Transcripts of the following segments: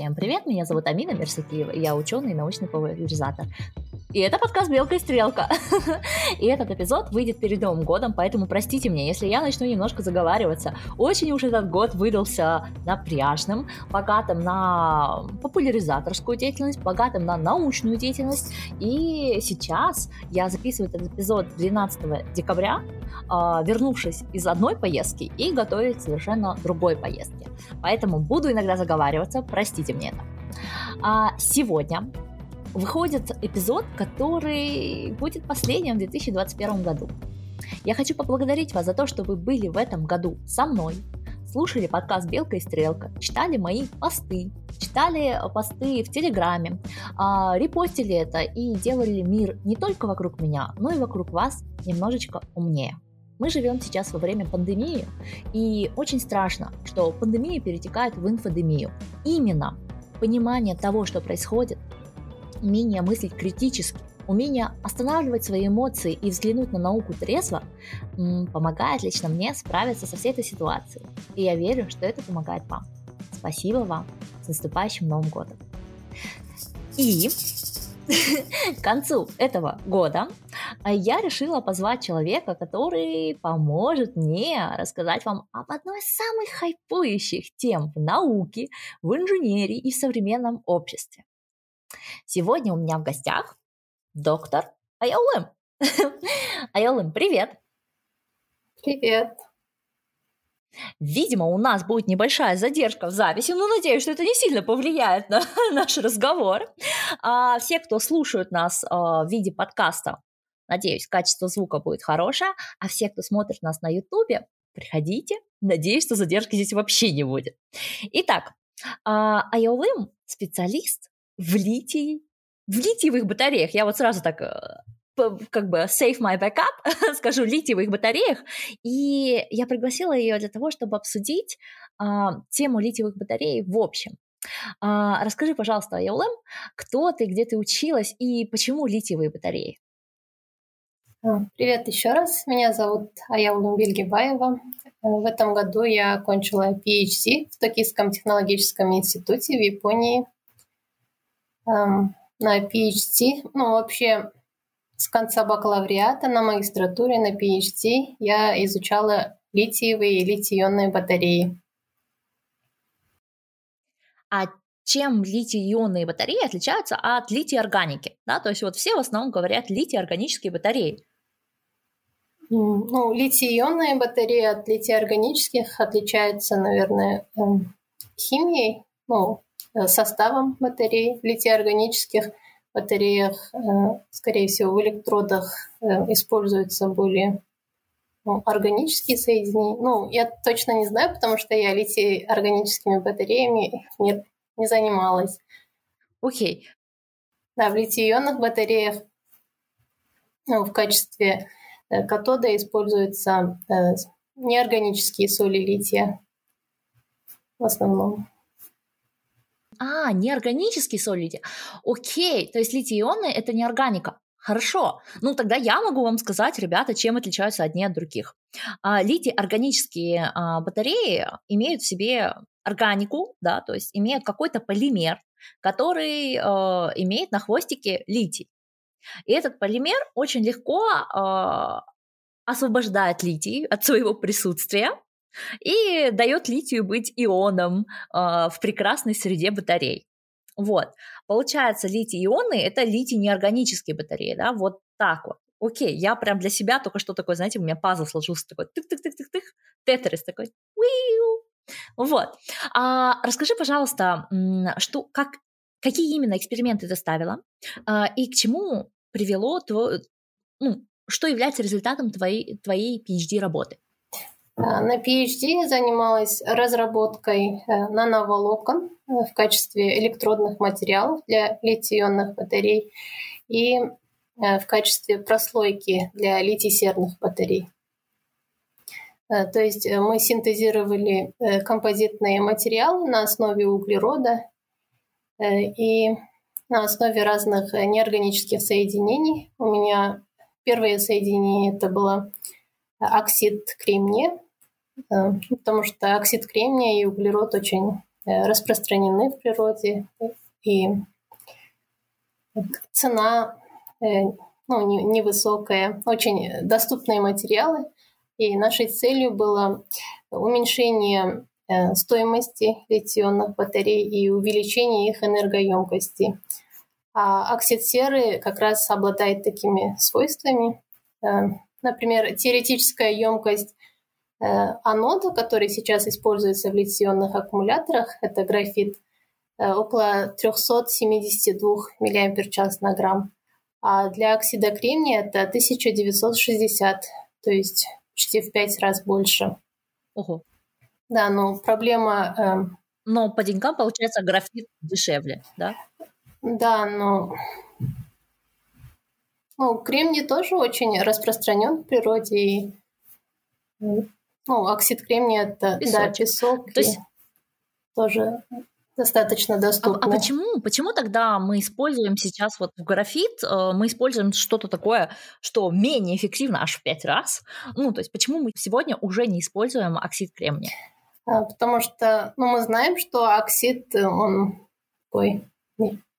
Всем привет, меня зовут Амина Мерсакиева, я ученый и научный популяризатор. И это подкаст «Белка и стрелка». и этот эпизод выйдет перед Новым годом, поэтому простите меня, если я начну немножко заговариваться. Очень уж этот год выдался напряжным, богатым на популяризаторскую деятельность, богатым на научную деятельность. И сейчас я записываю этот эпизод 12 декабря, а, вернувшись из одной поездки и готовясь совершенно другой поездки. Поэтому буду иногда заговариваться, простите мне это. А сегодня выходит эпизод, который будет последним в 2021 году. Я хочу поблагодарить вас за то, что вы были в этом году со мной, слушали подкаст «Белка и стрелка», читали мои посты, читали посты в Телеграме, а, репостили это и делали мир не только вокруг меня, но и вокруг вас немножечко умнее. Мы живем сейчас во время пандемии, и очень страшно, что пандемия перетекает в инфодемию. Именно понимание того, что происходит, умение мыслить критически, умение останавливать свои эмоции и взглянуть на науку трезво помогает лично мне справиться со всей этой ситуацией. И я верю, что это помогает вам. Спасибо вам. С наступающим Новым годом. И к концу этого года я решила позвать человека, который поможет мне рассказать вам об одной из самых хайпующих тем в науке, в инженерии и в современном обществе. Сегодня у меня в гостях доктор Айолым. Айолым, привет! Привет! Видимо, у нас будет небольшая задержка в записи, но надеюсь, что это не сильно повлияет на наш разговор. А все, кто слушают нас а, в виде подкаста, надеюсь, качество звука будет хорошее, а все, кто смотрит нас на YouTube, приходите, надеюсь, что задержки здесь вообще не будет. Итак, а, Айолым специалист в литии, в литиевых батареях. Я вот сразу так э, как бы save my backup, скажу, литиевых батареях. И я пригласила ее для того, чтобы обсудить а, тему литиевых батарей в общем. А, расскажи, пожалуйста, Яулем, кто ты, где ты училась и почему литиевые батареи? А, привет еще раз. Меня зовут Аяулум Бельгибаева. Э, в этом году я окончила PhD в Токийском технологическом институте в Японии эм, на PhD, ну вообще с конца бакалавриата на магистратуре на PhD я изучала литиевые и литий-ионные батареи. А чем литий-ионные батареи отличаются от литий-органики? Да? То есть вот все в основном говорят литий-органические батареи. Ну, литий-ионные батареи от литий-органических отличаются, наверное, эм, химией, ну, составом батарей. В литий-органических батареях, э, скорее всего, в электродах э, используются более ну, органические соединения. Ну, я точно не знаю, потому что я литий-органическими батареями не, не занималась. Окей. Okay. Да, в литий-ионных батареях ну, в качестве катода используются неорганические соли лития в основном. А, неорганические соли лития. Окей, то есть литий-ионные – это не органика. Хорошо. Ну, тогда я могу вам сказать, ребята, чем отличаются одни от других. А, литий-органические а, батареи имеют в себе органику, да, то есть имеют какой-то полимер, который а, имеет на хвостике литий. И этот полимер очень легко а, освобождает литий от своего присутствия, и дает литию быть ионом э, в прекрасной среде батарей. Вот. Получается, литий-ионы – это литий-неорганические батареи, да, вот так вот. Окей, я прям для себя только что такое, знаете, у меня пазл сложился такой, тык-тык-тык-тык-тык, тетрис такой, Уиу! Вот. А, расскажи, пожалуйста, что, как, какие именно эксперименты ты ставила а, и к чему привело твой, ну, что является результатом твоей, твоей PhD-работы? Э, на PhD занималась разработкой э, нановолокон э, в качестве электродных материалов для литий-ионных батарей и в качестве прослойки для литий-серных батарей. То есть мы синтезировали композитные материалы на основе углерода и на основе разных неорганических соединений. У меня первое соединение это было оксид кремния, Э, потому что оксид кремния и углерод очень распространены в природе, и цена ну, невысокая, очень доступные материалы. И нашей целью было уменьшение стоимости литионных батарей и увеличение их энергоемкости. А оксид серы как раз обладает такими свойствами. Например, теоретическая емкость Э, анода, который сейчас используется в литионных аккумуляторах, это графит, э, около 372 мАч на грамм. А для оксида кремния это 1960, то есть почти в пять раз больше. Ого. Да, но проблема... Э, но по деньгам, получается, графит дешевле, да? Да, но... Ну, кремний тоже очень распространен в природе, и ну, оксид кремния это песок. да, песок. То есть тоже достаточно доступно. А, а почему? Почему тогда мы используем сейчас вот в графит, э, мы используем что-то такое, что менее эффективно аж в пять раз? Ну, то есть почему мы сегодня уже не используем оксид кремния? А, потому что, ну, мы знаем, что оксид, он такой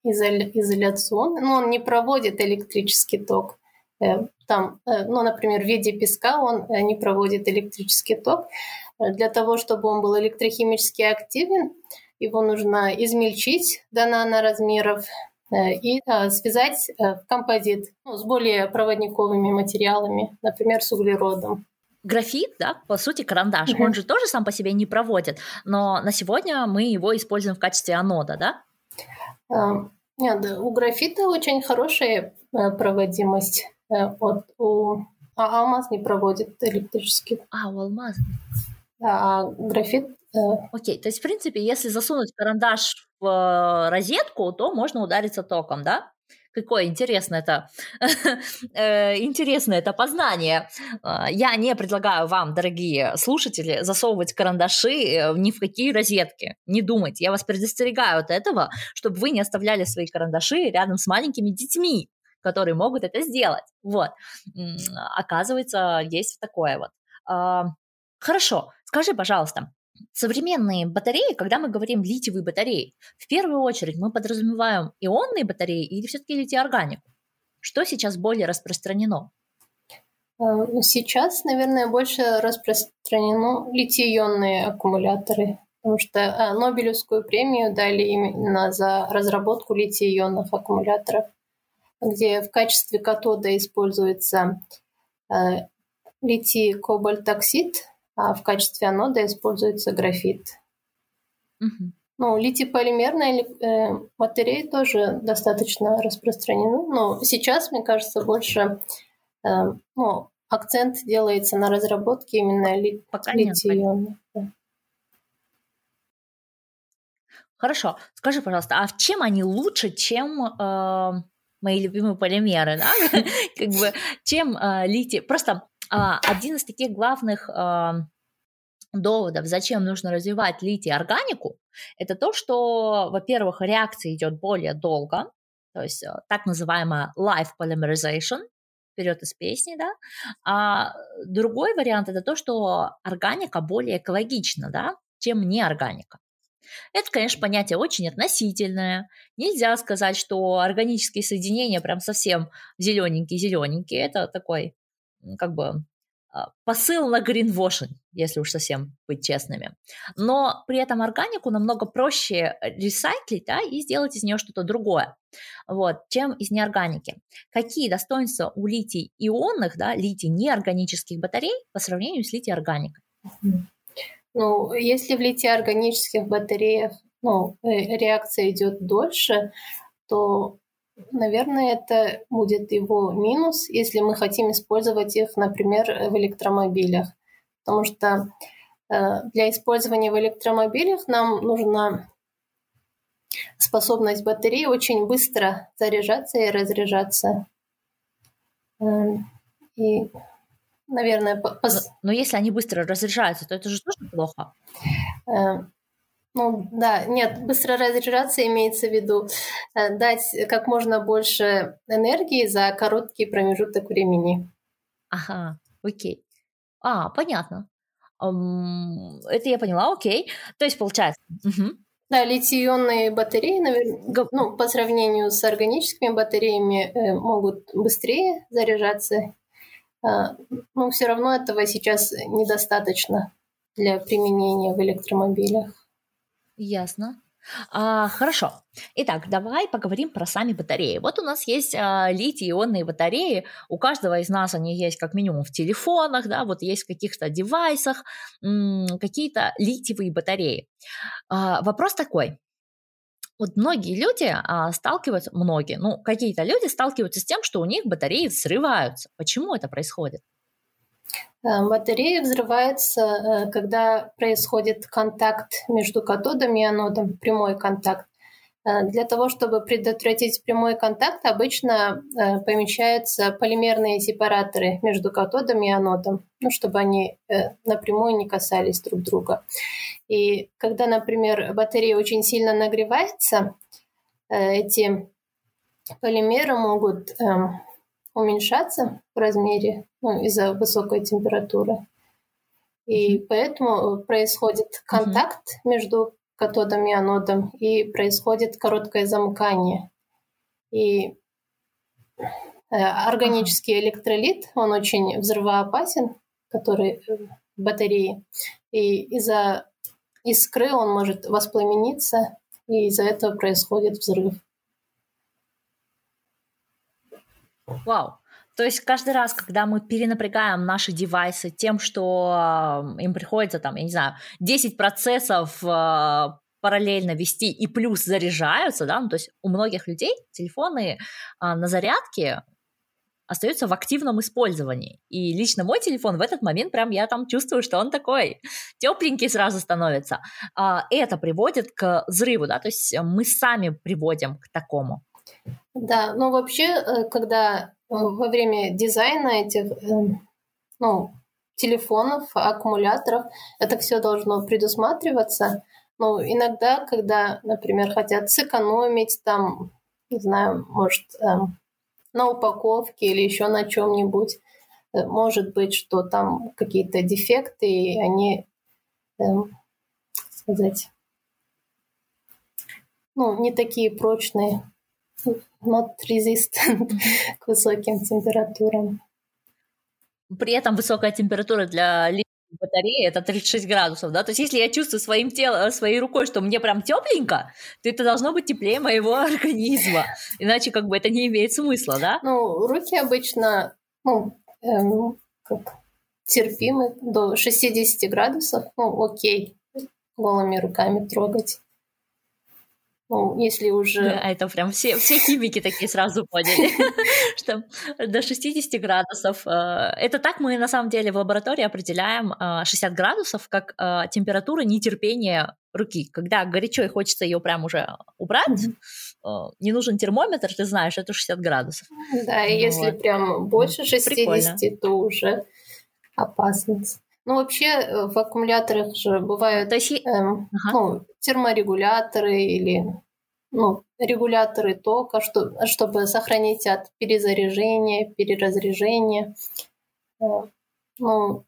изоля- изоляционный, но он не проводит электрический ток. Э, там, э, ну, например, в виде песка он э, не проводит электрический ток. Для того, чтобы он был электрохимически активен, его нужно измельчить до наноразмеров и связать в композит ну, с более проводниковыми материалами, например, с углеродом. Графит, да, по сути, карандаш, mm-hmm. он же тоже сам по себе не проводит, но на сегодня мы его используем в качестве анода, да? Uh, нет, у графита очень хорошая проводимость. Э, вот у а алмаз не проводит электрический. А, у алмаза. Да, а графит... Э, Окей, то есть, в принципе, если засунуть карандаш в э, розетку, то можно удариться током, да? Какое интересное это, интересное это познание. Я не предлагаю вам, дорогие слушатели, засовывать карандаши ни в какие розетки. Не думайте, я вас предостерегаю от этого, чтобы вы не оставляли свои карандаши рядом с маленькими детьми которые могут это сделать. Вот. Оказывается, есть такое вот. А, хорошо, скажи, пожалуйста, современные батареи, когда мы говорим литиевые батареи, в первую очередь мы подразумеваем ионные батареи или все-таки литий-органику? Что сейчас более распространено? А, сейчас, наверное, больше распространено литий-ионные аккумуляторы, потому что а, Нобелевскую премию дали именно за разработку литий-ионных аккумуляторов где в качестве катода используется э, литий-кобальт-оксид, а в качестве анода используется графит. Угу. Ну, литий-полимерные э, батареи тоже достаточно распространены, но сейчас, мне кажется, больше э, ну, акцент делается на разработке именно ли, литий-ионных. Хорошо. Скажи, пожалуйста, а чем они лучше, чем э, мои любимые полимеры, да, как бы, чем э, литий. Просто э, один из таких главных э, доводов, зачем нужно развивать литий-органику, это то, что, во-первых, реакция идет более долго, то есть так называемая life polymerization, вперед из песни, да, а другой вариант это то, что органика более экологична, да, чем неорганика. Это, конечно, понятие очень относительное. Нельзя сказать, что органические соединения прям совсем зелененькие-зелененькие. Это такой, как бы, а, посыл на гринвошинг, если уж совсем быть честными. Но при этом органику намного проще ресайклить да, и сделать из нее что-то другое, вот, чем из неорганики. Какие достоинства у литий-ионных, да, литий-неорганических батарей по сравнению с литий-органикой? Ну, если в литий-органических батареях ну, э, реакция идет дольше, то, наверное, это будет его минус, если мы хотим использовать их, например, в электромобилях. Потому что э, для использования в электромобилях нам нужна способность батареи очень быстро заряжаться и разряжаться. Эм, и наверное... По... Но, но если они быстро разряжаются, то это же тоже плохо. Э, ну да, нет, быстро разряжаться имеется в виду э, дать как можно больше энергии за короткий промежуток времени. Ага, окей. А, понятно. Это я поняла, окей. То есть получается, угу. Да, литий-ионные батареи, наверное, ну, по сравнению с органическими батареями, э, могут быстрее заряжаться. А, но все равно этого сейчас недостаточно для применения в электромобилях. Ясно. А, хорошо. Итак, давай поговорим про сами батареи. Вот у нас есть а, литий-ионные батареи. У каждого из нас они есть как минимум в телефонах, да, вот есть в каких-то девайсах м- какие-то литиевые батареи. А, вопрос такой. Вот многие люди а, сталкиваются, многие, ну какие-то люди сталкиваются с тем, что у них батареи взрываются. Почему это происходит? Э, батарея взрывается, э, когда происходит контакт между катодом и анодом, прямой контакт. Э, для того, чтобы предотвратить прямой контакт, обычно помещаются полимерные сепараторы между катодом и анодом, ну, чтобы они напрямую не касались друг друга. И когда, например, батарея очень сильно нагревается, эти полимеры могут эм, уменьшаться в размере ну, из-за высокой температуры. И поэтому происходит контакт между катодом и анодом, и происходит короткое замыкание. И э, органический электролит, он очень взрывоопасен, который в батарее. И из-за искры он может воспламениться, и из-за этого происходит взрыв. Вау. То есть каждый раз, когда мы перенапрягаем наши девайсы тем, что им приходится, там, я не знаю, 10 процессов э, параллельно вести и плюс заряжаются, да, ну, то есть у многих людей телефоны а, на зарядке остаются в активном использовании. И лично мой телефон в этот момент прям я там чувствую, что он такой тепленький сразу становится. А, это приводит к взрыву, да, то есть мы сами приводим к такому. Да, ну вообще, э, когда во время дизайна этих эм, ну, телефонов, аккумуляторов, это все должно предусматриваться. Ну, иногда, когда, например, хотят сэкономить там, не знаю, может, эм, на упаковке или еще на чем-нибудь, э, может быть, что там какие-то дефекты, и они, эм, сказать, ну, не такие прочные not resistant к высоким температурам. При этом высокая температура для батареи это 36 градусов, да, то есть если я чувствую своим телом, своей рукой, что мне прям тепленько, то это должно быть теплее моего организма, иначе как бы это не имеет смысла, да? Ну, руки обычно, ну, эм, как терпимы до 60 градусов, ну, окей, голыми руками трогать. Ну, если уже... Да, это прям все, все химики такие сразу поняли, что до 60 градусов. Э, это так мы на самом деле в лаборатории определяем 60 э, градусов как э, температура нетерпения руки. Когда горячо и хочется ее прям уже убрать, не нужен термометр, ты знаешь, это 60 градусов. Да, и если прям больше 60, то уже опасность. Ну, вообще в аккумуляторах же бывают есть... эм, ага. ну, терморегуляторы или ну, регуляторы тока, что, чтобы сохранить от перезаряжения, переразряжения. Э, ну,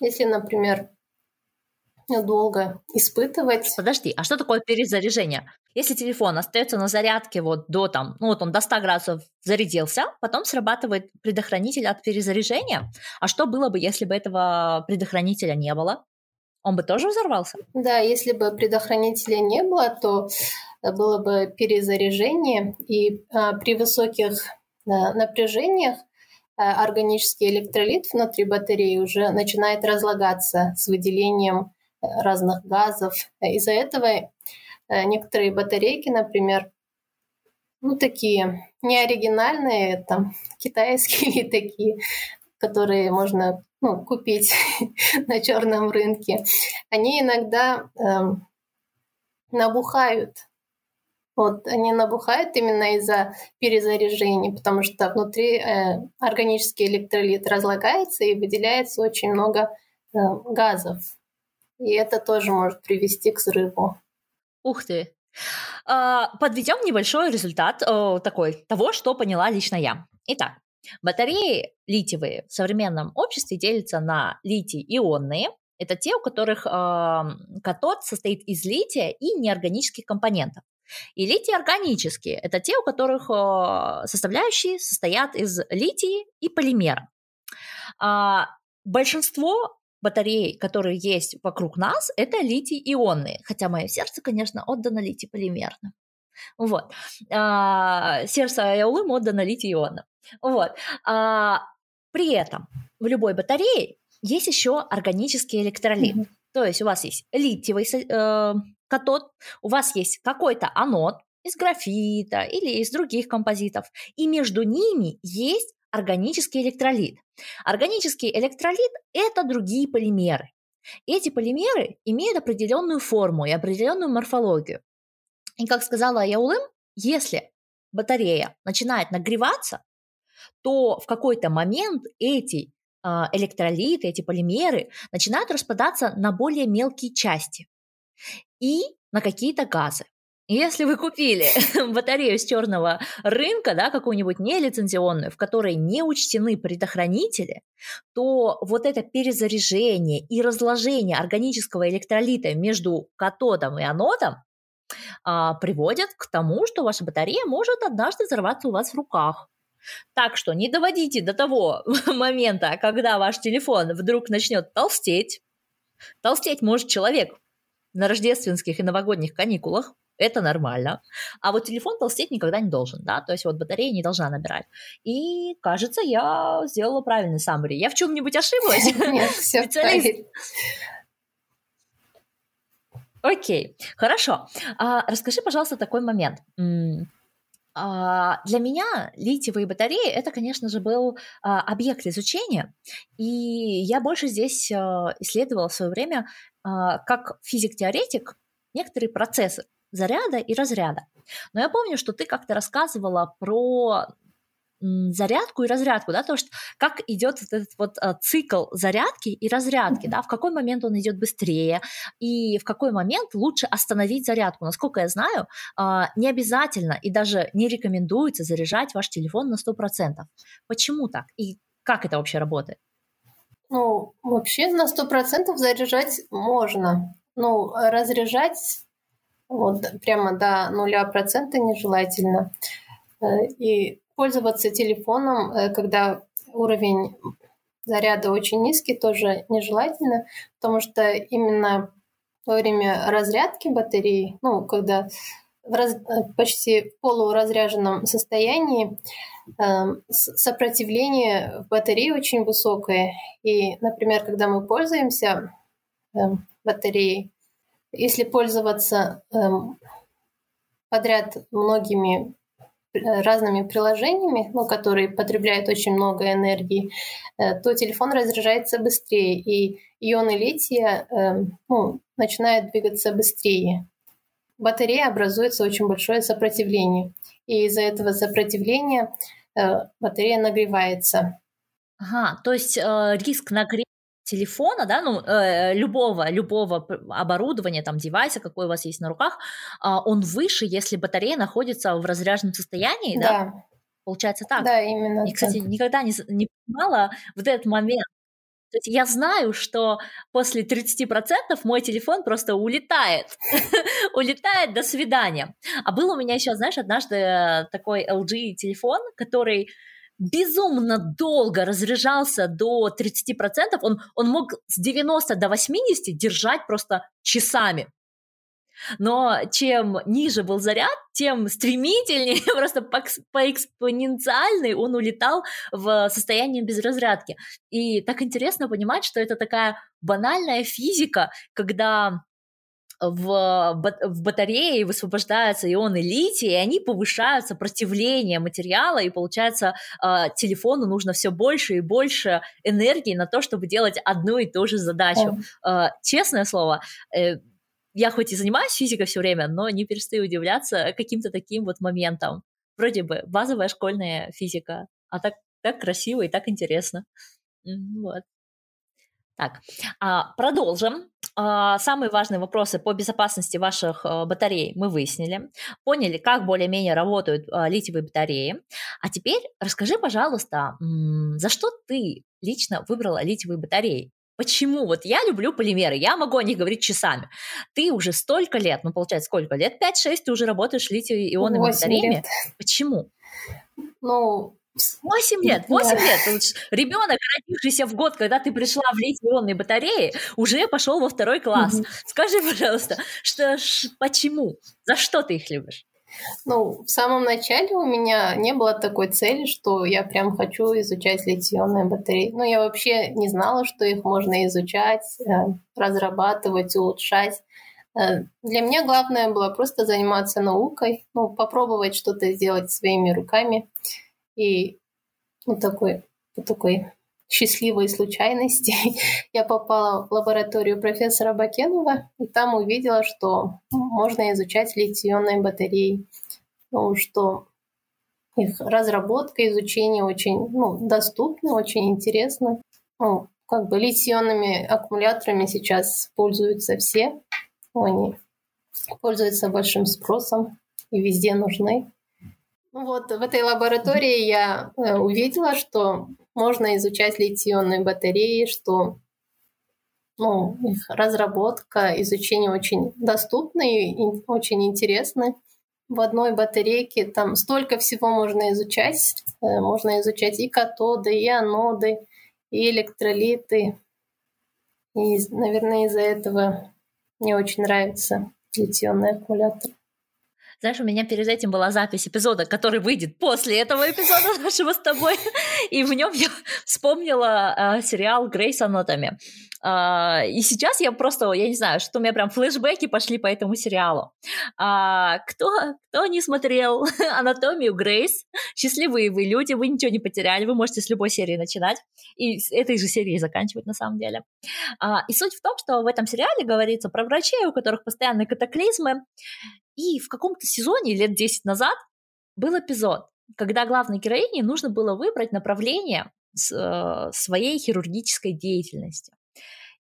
если, например, долго испытывать. Подожди, а что такое перезаряжение? Если телефон остается на зарядке вот до там, ну вот он до 100 градусов зарядился, потом срабатывает предохранитель от перезаряжения. А что было бы, если бы этого предохранителя не было? Он бы тоже взорвался? Да, если бы предохранителя не было, то было бы перезаряжение, и а, при высоких а, напряжениях а, органический электролит внутри батареи уже начинает разлагаться с выделением разных газов. Из-за этого а, некоторые батарейки, например, ну, такие неоригинальные, там, китайские такие, которые можно ну, купить на черном рынке, они иногда э, набухают. Вот они набухают именно из-за перезаряжения, потому что внутри э, органический электролит разлагается и выделяется очень много э, газов. И это тоже может привести к взрыву. Ух ты! А, подведем небольшой результат такой того, что поняла лично я. Итак, Батареи литиевые в современном обществе делятся на литий-ионные, Это те, у которых э, катод состоит из лития и неорганических компонентов. И литий органические – это те, у которых э, составляющие состоят из литии и полимера. А, большинство батарей, которые есть вокруг нас, это литий-ионные, хотя мое сердце, конечно, отдано литий-полимерным. Вот. А, сердце Айаулым отдано литий-ионным. Вот. А, при этом в любой батарее есть еще органический электролит. Mm-hmm. То есть у вас есть литиевый э, катод, у вас есть какой-то анод из графита или из других композитов, и между ними есть органический электролит. Органический электролит – это другие полимеры. Эти полимеры имеют определенную форму и определенную морфологию. И как сказала Яулым, если батарея начинает нагреваться, то в какой-то момент эти а, электролиты, эти полимеры начинают распадаться на более мелкие части и на какие-то газы. Если вы купили батарею с черного рынка, да, какую-нибудь нелицензионную, в которой не учтены предохранители, то вот это перезаряжение и разложение органического электролита между катодом и анодом а, приводят к тому, что ваша батарея может однажды взорваться у вас в руках. Так что не доводите до того момента, когда ваш телефон вдруг начнет толстеть. Толстеть может человек на рождественских и новогодних каникулах, это нормально. А вот телефон толстеть никогда не должен, да, то есть вот батарея не должна набирать. И, кажется, я сделала правильный саммари. Я в чем-нибудь ошиблась? Нет, все Специалист. Окей, хорошо. А, расскажи, пожалуйста, такой момент. А, для меня литиевые батареи это, конечно же, был а, объект изучения, и я больше здесь исследовала в свое время как физик-теоретик некоторые процессы, заряда и разряда. Но я помню, что ты как-то рассказывала про зарядку и разрядку, да, то есть как идет вот этот вот а, цикл зарядки и разрядки, да, в какой момент он идет быстрее и в какой момент лучше остановить зарядку. Насколько я знаю, а, не обязательно и даже не рекомендуется заряжать ваш телефон на 100%. Почему так и как это вообще работает? Ну, вообще на 100% заряжать можно. Ну, разряжать вот, прямо до нуля процента нежелательно. Э, и пользоваться телефоном, э, когда уровень заряда очень низкий, тоже нежелательно, потому что именно во время разрядки батареи, ну, когда в раз, э, почти в полуразряженном состоянии э, сопротивление в батарее очень высокое. И, например, когда мы пользуемся э, батареей, если пользоваться эм, подряд многими э, разными приложениями, ну, которые потребляют очень много энергии, э, то телефон разряжается быстрее, и ионы лития э, ну, начинают двигаться быстрее. Батарея образуется очень большое сопротивление, и из-за этого сопротивления э, батарея нагревается. Ага, то есть э, риск нагрева телефона, да, ну, э, любого, любого оборудования, там, девайса, какой у вас есть на руках, э, он выше, если батарея находится в разряженном состоянии, да? Да. Получается так? Да, именно И, кстати, так. никогда не, не понимала вот этот момент. То есть я знаю, что после 30% мой телефон просто улетает. улетает, до свидания. А был у меня еще, знаешь, однажды такой LG телефон, который безумно долго разряжался до 30%, он, он мог с 90 до 80 держать просто часами. Но чем ниже был заряд, тем стремительнее, просто по, по экспоненциальной он улетал в состояние безразрядки. И так интересно понимать, что это такая банальная физика, когда в, в батарее высвобождаются ионы лития, и они повышают сопротивление материала, и получается э, телефону нужно все больше и больше энергии на то, чтобы делать одну и ту же задачу. Э, честное слово, э, я хоть и занимаюсь физикой все время, но не перестаю удивляться каким-то таким вот моментом. Вроде бы базовая школьная физика, а так, так красиво и так интересно. Вот. Так, а, продолжим. А, самые важные вопросы по безопасности ваших а, батарей мы выяснили, поняли, как более-менее работают литиевые батареи. А теперь расскажи, пожалуйста, за что ты лично выбрала литиевые батареи? Почему? Вот я люблю полимеры, я могу о них говорить часами. Ты уже столько лет, ну, получается, сколько лет? 5-6 ты уже работаешь литий-ионными батареями. Лет. Почему? Ну, 8 лет, 8 да. лет. Ребенок, родившийся в год, когда ты пришла в литий-ионные батареи, уже пошел во второй класс. Угу. Скажи, пожалуйста, что, ш, почему? За что ты их любишь? Ну, в самом начале у меня не было такой цели, что я прям хочу изучать литий-ионные батареи. Ну, я вообще не знала, что их можно изучать, э, разрабатывать, улучшать. Э, для меня главное было просто заниматься наукой, ну, попробовать что-то сделать своими руками. И ну, такой, по такой счастливой случайности я попала в лабораторию профессора Бакенова и там увидела, что можно изучать литий-ионные батареи, ну, что их разработка, изучение очень ну, доступно, очень интересно. Ну, как бы литий-ионными аккумуляторами сейчас пользуются все. Они пользуются большим спросом и везде нужны. Ну вот в этой лаборатории я э, увидела, что можно изучать литий-ионные батареи, что ну, их разработка, изучение очень доступны и очень интересны. В одной батарейке там столько всего можно изучать. Э, можно изучать и катоды, и аноды, и электролиты. И, наверное, из-за этого мне очень нравится литий-ионный аккумулятор. Знаешь, у меня перед этим была запись эпизода, который выйдет после этого эпизода нашего с тобой, и в нем я вспомнила э, сериал «Грейс Анатоми». Uh, и сейчас я просто, я не знаю, что у меня прям флешбеки пошли по этому сериалу. Uh, кто, кто не смотрел «Анатомию Грейс», счастливые вы люди, вы ничего не потеряли, вы можете с любой серии начинать и с этой же серии заканчивать на самом деле. Uh, и суть в том, что в этом сериале говорится про врачей, у которых постоянные катаклизмы, и в каком-то сезоне лет 10 назад был эпизод, когда главной героине нужно было выбрать направление э, своей хирургической деятельности.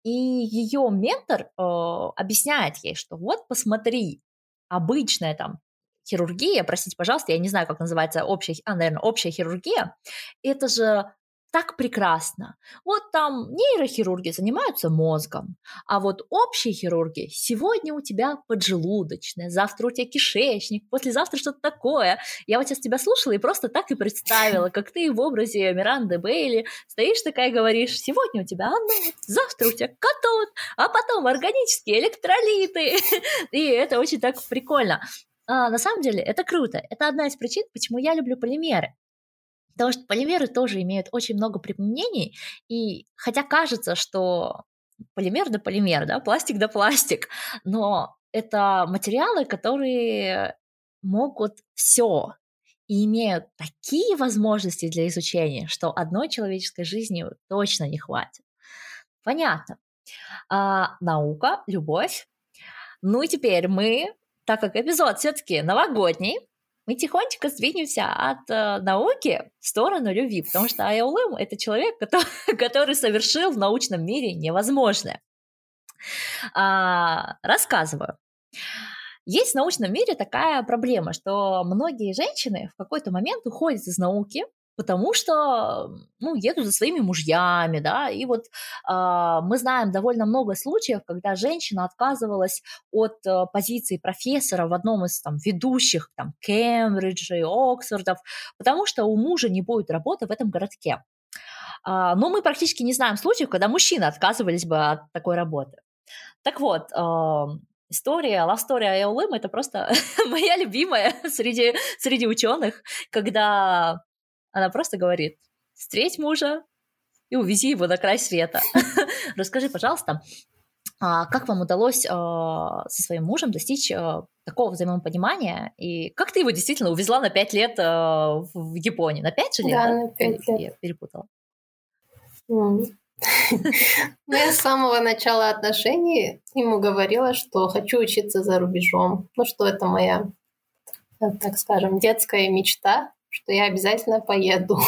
И ее ментор э, объясняет ей, что вот посмотри, обычная там хирургия, простите, пожалуйста, я не знаю, как называется общая, а, наверное, общая хирургия, это же так прекрасно. Вот там нейрохирурги занимаются мозгом, а вот общие хирурги сегодня у тебя поджелудочная, завтра у тебя кишечник, послезавтра что-то такое. Я вот сейчас тебя слушала и просто так и представила, как ты в образе Миранды Бейли стоишь такая и говоришь, сегодня у тебя оно, завтра у тебя катод, а потом органические электролиты. И это очень так прикольно. А, на самом деле это круто. Это одна из причин, почему я люблю полимеры. Потому что полимеры тоже имеют очень много применений, и хотя кажется, что полимер да полимер, да, пластик да пластик, но это материалы, которые могут все и имеют такие возможности для изучения, что одной человеческой жизни точно не хватит. Понятно. А, наука, любовь. Ну и теперь мы, так как эпизод все-таки новогодний, мы тихонечко сдвинемся от э, науки в сторону любви, потому что Айолым — это человек, который, который совершил в научном мире невозможное. А, рассказываю. Есть в научном мире такая проблема, что многие женщины в какой-то момент уходят из науки, потому что, ну, едут за своими мужьями, да, и вот э, мы знаем довольно много случаев, когда женщина отказывалась от э, позиции профессора в одном из там ведущих, там, Кембриджа и Оксфордов, потому что у мужа не будет работы в этом городке. Э, но мы практически не знаем случаев, когда мужчины отказывались бы от такой работы. Так вот, э, история, love story Айолым, это просто моя любимая среди, среди ученых, когда она просто говорит, встреть мужа и увези его на край света. Расскажи, пожалуйста, а как вам удалось а, со своим мужем достичь а, такого взаимопонимания? И как ты его действительно увезла на пять лет в Японию? На пять же лет? Да, на пять лет. Я перепутала. Ну, я с самого начала отношений ему говорила, что хочу учиться за рубежом. Ну, что это моя, так скажем, детская мечта что я обязательно поеду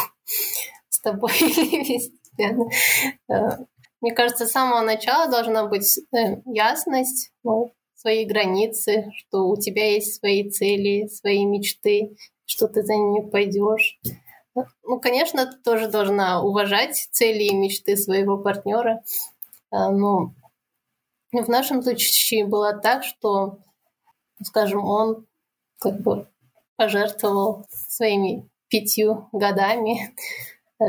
с тобой э, Мне кажется, с самого начала должна быть э, ясность, ну, свои границы, что у тебя есть свои цели, свои мечты, что ты за ними пойдешь. Ну, конечно, ты тоже должна уважать цели и мечты своего партнера. Ну, в нашем случае было так, что, скажем, он как бы пожертвовал своими пятью годами,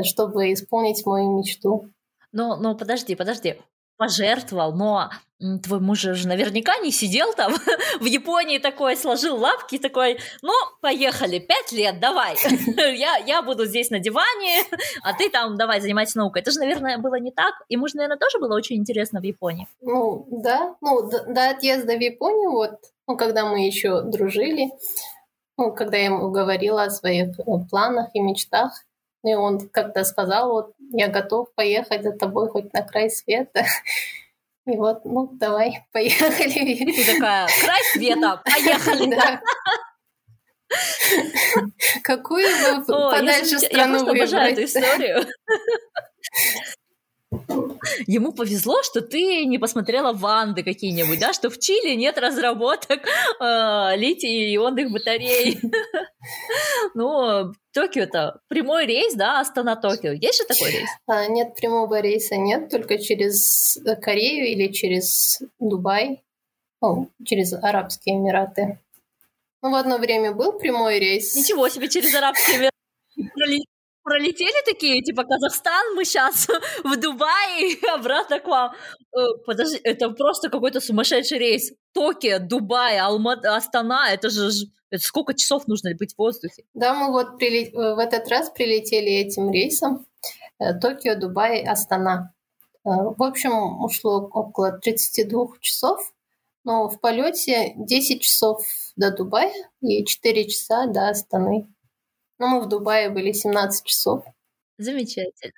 чтобы исполнить мою мечту. Но, но подожди, подожди пожертвовал, но твой муж же наверняка не сидел там в Японии такой, сложил лапки такой, ну, поехали, пять лет, давай, я, я буду здесь на диване, а ты там давай занимайся наукой. Это же, наверное, было не так, и муж, наверное, тоже было очень интересно в Японии. Ну, да, ну, до, до отъезда в Японию, вот, ну, когда мы еще дружили, ну, когда я ему говорила о своих э, планах и мечтах, и он как-то сказал, вот, я готов поехать за тобой хоть на край света. И вот, ну, давай, поехали. Ты такая, край света, поехали. Да. Какую бы подальше страну выбрать? Я просто обожаю эту историю. Ему повезло, что ты не посмотрела Ванды какие-нибудь, да, что в Чили нет разработок э, литий-ионных батарей. Ну, Токио-то прямой рейс, да, Астана-Токио. Есть же такой рейс? А, нет, прямого рейса нет, только через Корею или через Дубай, ну, через Арабские Эмираты. Ну, в одно время был прямой рейс. Ничего себе, через Арабские Эмираты пролетели такие, типа, Казахстан, мы сейчас в Дубае обратно к вам. Э, подожди, это просто какой-то сумасшедший рейс. Токио, Дубай, Алмат, Астана, это же это сколько часов нужно быть в воздухе? Да, мы вот прилет... Э, в этот раз прилетели этим рейсом э, Токио, Дубай, Астана. В общем, ушло около 32 часов, но в полете 10 часов до Дубая и 4 часа до Астаны. Ну, мы в Дубае были 17 часов. Замечательно.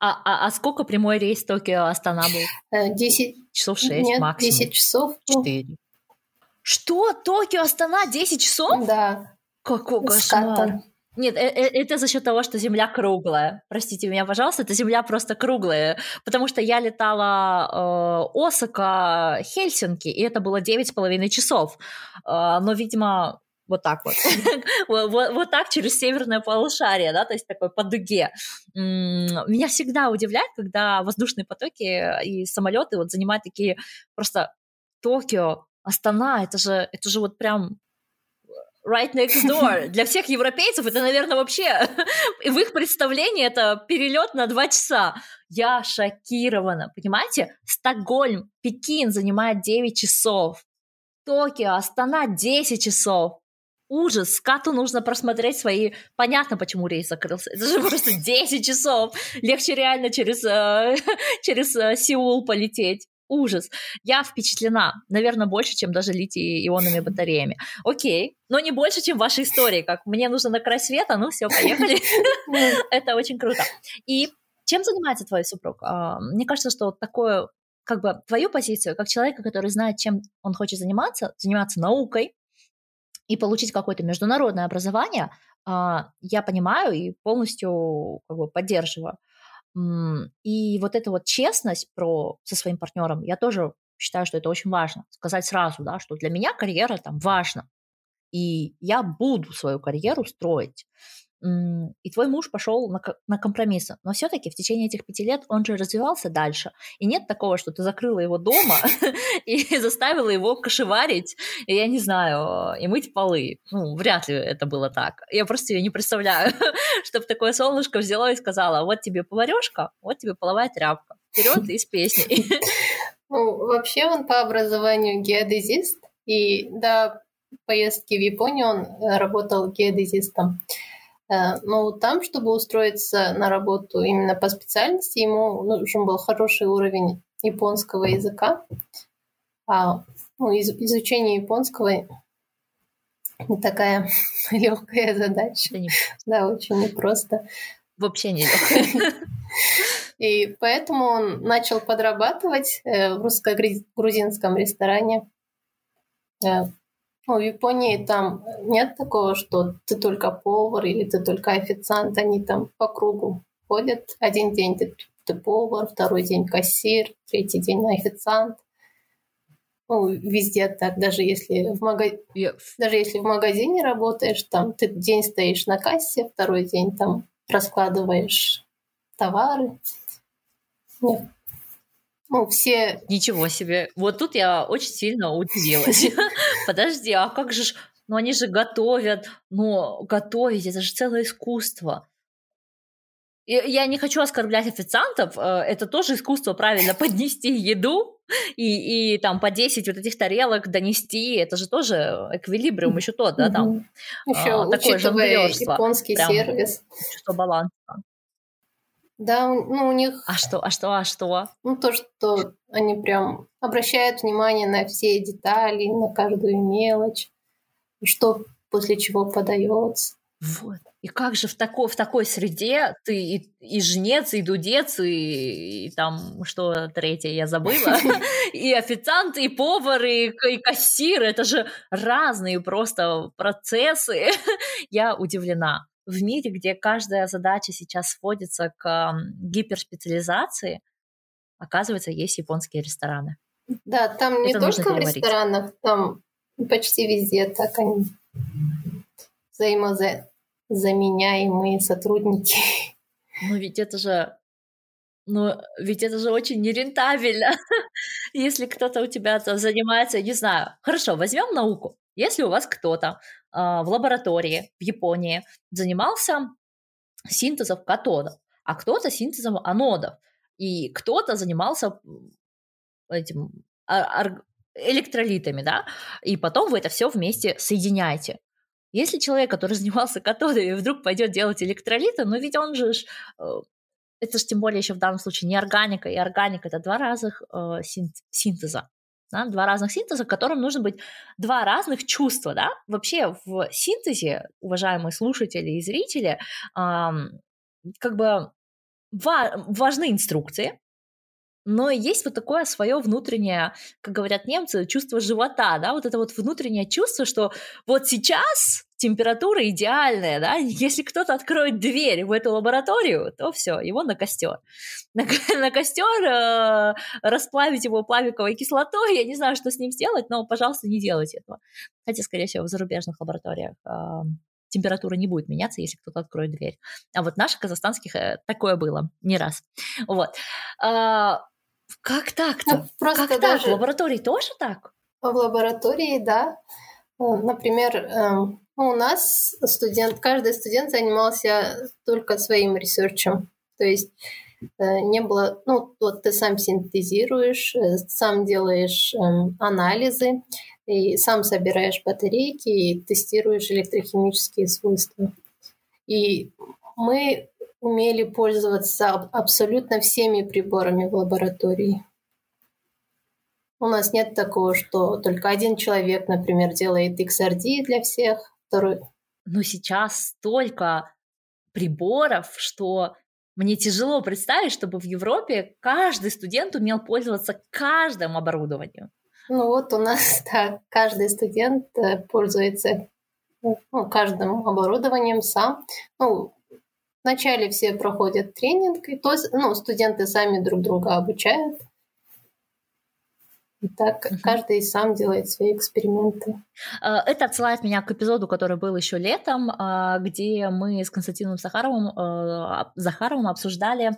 А, а, а сколько прямой рейс Токио-Астана был? 10. Э, часов 6 Нет, максимум. 10 часов. 4. Ну. Что? Токио-Астана 10 часов? Да. Какой кошмар. Нет, э, э, это за счет того, что Земля круглая. Простите меня, пожалуйста, это Земля просто круглая. Потому что я летала э, Осака, Хельсинки, и это было 9,5 часов. Э, но, видимо, вот так вот. вот, так через северное полушарие, да, то есть такой по дуге. Меня всегда удивляет, когда воздушные потоки и самолеты вот занимают такие просто Токио, Астана, это же, это же вот прям right next door. Для всех европейцев это, наверное, вообще в их представлении это перелет на два часа. Я шокирована, понимаете? Стокгольм, Пекин занимает 9 часов. Токио, Астана 10 часов ужас, Кату нужно просмотреть свои... Понятно, почему рейс закрылся. Это же просто 10 часов. Легче реально через, э, через э, Сеул полететь. Ужас. Я впечатлена, наверное, больше, чем даже литий-ионными батареями. Окей, но не больше, чем ваша история. Как мне нужно на край света, ну все, поехали. Это очень круто. И чем занимается твой супруг? А, мне кажется, что такое как бы твою позицию, как человека, который знает, чем он хочет заниматься, заниматься наукой, и получить какое-то международное образование, а, я понимаю и полностью как бы, поддерживаю. И вот эта вот честность про, со своим партнером, я тоже считаю, что это очень важно. Сказать сразу, да, что для меня карьера там важна. И я буду свою карьеру строить и твой муж пошел на, на компромиссы. Но все-таки в течение этих пяти лет он же развивался дальше. И нет такого, что ты закрыла его дома и заставила его кошеварить, и я не знаю, и мыть полы. Ну, вряд ли это было так. Я просто не представляю, чтобы такое солнышко взяло и сказала, вот тебе поварешка, вот тебе половая тряпка. Вперед из песни. Ну, вообще он по образованию геодезист, и до поездки в Японию он э, работал геодезистом. Но там, чтобы устроиться на работу именно по специальности, ему нужен был хороший уровень японского языка. А ну, изучение японского не такая легкая задача. Не да, очень непросто. Вообще не И поэтому он начал подрабатывать э, в русско-грузинском ресторане э, ну, в Японии там нет такого, что ты только повар или ты только официант. Они там по кругу ходят. Один день ты, ты повар, второй день кассир, третий день официант. Ну, везде так, даже если в, мага... yes. даже если в магазине работаешь, там ты день стоишь на кассе, второй день там раскладываешь товары. Нет. Ну, все... Ничего себе. Вот тут я очень сильно удивилась. Подожди, а как же... Ну, они же готовят. Но готовить, это же целое искусство. Я не хочу оскорблять официантов, э, это тоже искусство правильно поднести еду и, и там по 10 вот этих тарелок донести, это же тоже эквилибриум еще тот, да, там. Еще а, такое японский прям, сервис. Что баланс. Да, ну у них... А что, а что, а что? Ну то, что они прям обращают внимание на все детали, на каждую мелочь, что после чего подается. Вот. И как же в такой, в такой среде ты и, и жнец, и дудец, и, и там, что третье, я забыла, и официант, и повар, и, и кассир, это же разные просто процессы. Я удивлена. В мире, где каждая задача сейчас сводится к гиперспециализации, оказывается, есть японские рестораны. Да, там не это только в ресторанах, там почти везде так они взаимоза заменяемые сотрудники. Ну ведь это же ну, ведь это же очень нерентабельно, если кто-то у тебя там занимается, не знаю. Хорошо, возьмем науку. Если у вас кто-то в лаборатории в Японии занимался синтезом катодов, а кто-то синтезом анодов, и кто-то занимался этим электролитами, да, и потом вы это все вместе соединяете. Если человек, который занимался катодами, вдруг пойдет делать электролиты, ну ведь он же э, это же тем более еще в данном случае не органика, и органика это два разных э, синтеза. Да, два разных синтеза, которым нужно быть два разных чувства, да. Вообще в синтезе, уважаемые слушатели и зрители, э, как бы ва- важны инструкции, но есть вот такое свое внутреннее, как говорят немцы, чувство живота, да, вот это вот внутреннее чувство, что вот сейчас температура идеальная, да, если кто-то откроет дверь в эту лабораторию, то все, его на костер. На, на костер э, расплавить его плавиковой кислотой, я не знаю, что с ним сделать, но, пожалуйста, не делайте этого. Хотя, скорее всего, в зарубежных лабораториях э, температура не будет меняться, если кто-то откроет дверь. А вот наших казахстанских э, такое было не раз. Вот. А, как так-то? Ну, просто как даже... так? В лаборатории тоже так? В лаборатории, да. Э, например, эм, у нас студент, каждый студент занимался только своим ресерчем. То есть э, не было, ну, вот ты сам синтезируешь, э, сам делаешь эм, анализы, и сам собираешь батарейки и тестируешь электрохимические свойства. И мы умели пользоваться абсолютно всеми приборами в лаборатории. У нас нет такого, что только один человек, например, делает XRD для всех, второй... Но сейчас столько приборов, что мне тяжело представить, чтобы в Европе каждый студент умел пользоваться каждым оборудованием. Ну вот у нас, да, каждый студент э, пользуется ну, каждым оборудованием сам. Ну, Вначале все проходят тренинг, и то, ну, студенты сами друг друга обучают. И так каждый сам делает свои эксперименты. А, это отсылает меня к эпизоду, который был еще летом, а, где мы с Константином Сахаровым, а, Захаровым обсуждали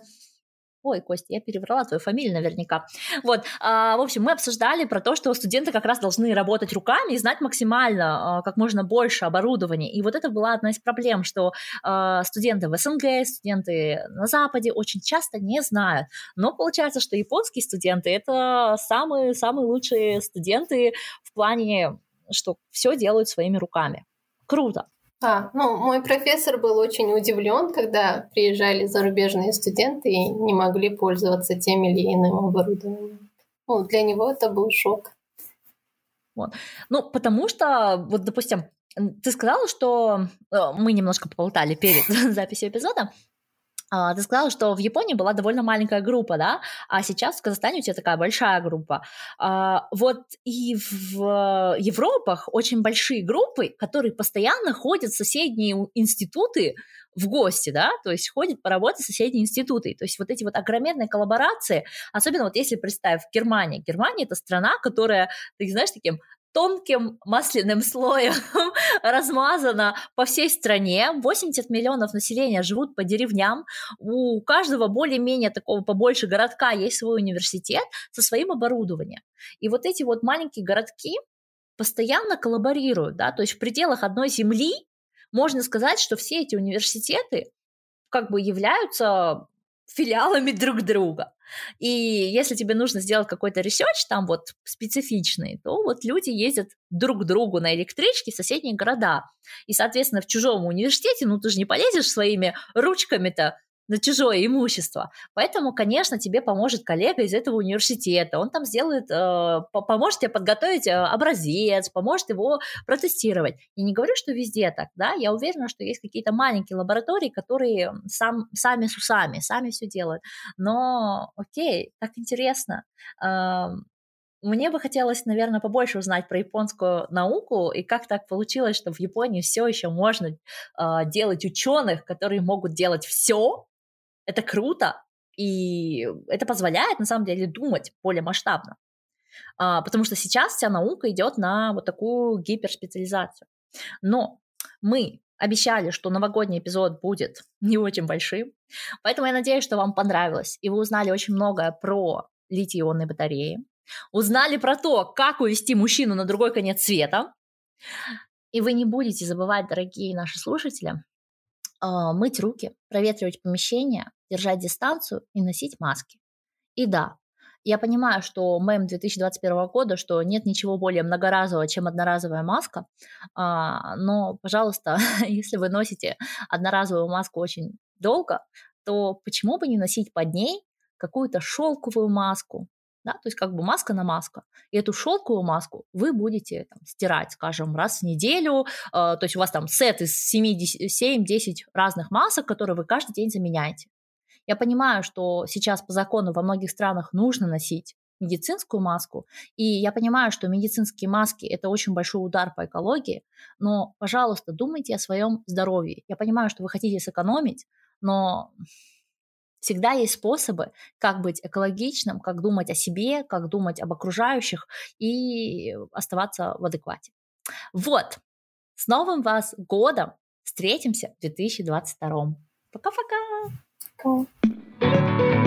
Ой, Костя, я переврала твою фамилию наверняка. Вот, а, в общем, мы обсуждали про то, что студенты как раз должны работать руками и знать максимально, а, как можно больше оборудования. И вот это была одна из проблем, что а, студенты в СНГ, студенты на Западе очень часто не знают. Но получается, что японские студенты это самые самые лучшие студенты в плане, что все делают своими руками. Круто. А, ну, мой профессор был очень удивлен, когда приезжали зарубежные студенты и не могли пользоваться тем или иным оборудованием. Ну, для него это был шок. Вот. Ну, потому что, вот, допустим, ты сказала, что э, мы немножко поболтали перед записью эпизода, ты сказала, что в Японии была довольно маленькая группа, да, а сейчас в Казахстане у тебя такая большая группа. А, вот и в Европах очень большие группы, которые постоянно ходят в соседние институты в гости, да, то есть ходят поработать в соседние институты. То есть вот эти вот огроменные коллаборации, особенно вот если представь Германия. Германия — это страна, которая, ты знаешь, таким тонким масляным слоем размазано по всей стране. 80 миллионов населения живут по деревням. У каждого более-менее такого побольше городка есть свой университет со своим оборудованием. И вот эти вот маленькие городки постоянно коллаборируют, да, то есть в пределах одной земли можно сказать, что все эти университеты как бы являются филиалами друг друга. И если тебе нужно сделать какой-то research там вот специфичный, то вот люди ездят друг к другу на электричке в соседние города. И, соответственно, в чужом университете, ну ты же не полезешь своими ручками-то на чужое имущество. Поэтому, конечно, тебе поможет коллега из этого университета. Он там сделает, э, поможет тебе подготовить э, образец, поможет его протестировать. Я не говорю, что везде так, да, я уверена, что есть какие-то маленькие лаборатории, которые сам, сами с усами, сами все делают. Но, окей, так интересно. Э, мне бы хотелось, наверное, побольше узнать про японскую науку и как так получилось, что в Японии все еще можно э, делать ученых, которые могут делать все, это круто, и это позволяет, на самом деле, думать более масштабно. А, потому что сейчас вся наука идет на вот такую гиперспециализацию. Но мы обещали, что новогодний эпизод будет не очень большим, поэтому я надеюсь, что вам понравилось, и вы узнали очень многое про литий-ионные батареи, узнали про то, как увести мужчину на другой конец света, и вы не будете забывать, дорогие наши слушатели, мыть руки, проветривать помещение, держать дистанцию и носить маски. И да, я понимаю, что мем 2021 года, что нет ничего более многоразового, чем одноразовая маска, а, но, пожалуйста, если вы носите одноразовую маску очень долго, то почему бы не носить под ней какую-то шелковую маску, да, то есть как бы маска на маску. И эту шелковую маску вы будете там, стирать, скажем, раз в неделю, э, то есть у вас там сет из 7-10 разных масок, которые вы каждый день заменяете. Я понимаю, что сейчас по закону во многих странах нужно носить медицинскую маску, и я понимаю, что медицинские маски – это очень большой удар по экологии, но, пожалуйста, думайте о своем здоровье. Я понимаю, что вы хотите сэкономить, но Всегда есть способы, как быть экологичным, как думать о себе, как думать об окружающих и оставаться в адеквате. Вот, с Новым вас годом! Встретимся в 2022. Пока-пока! Cool.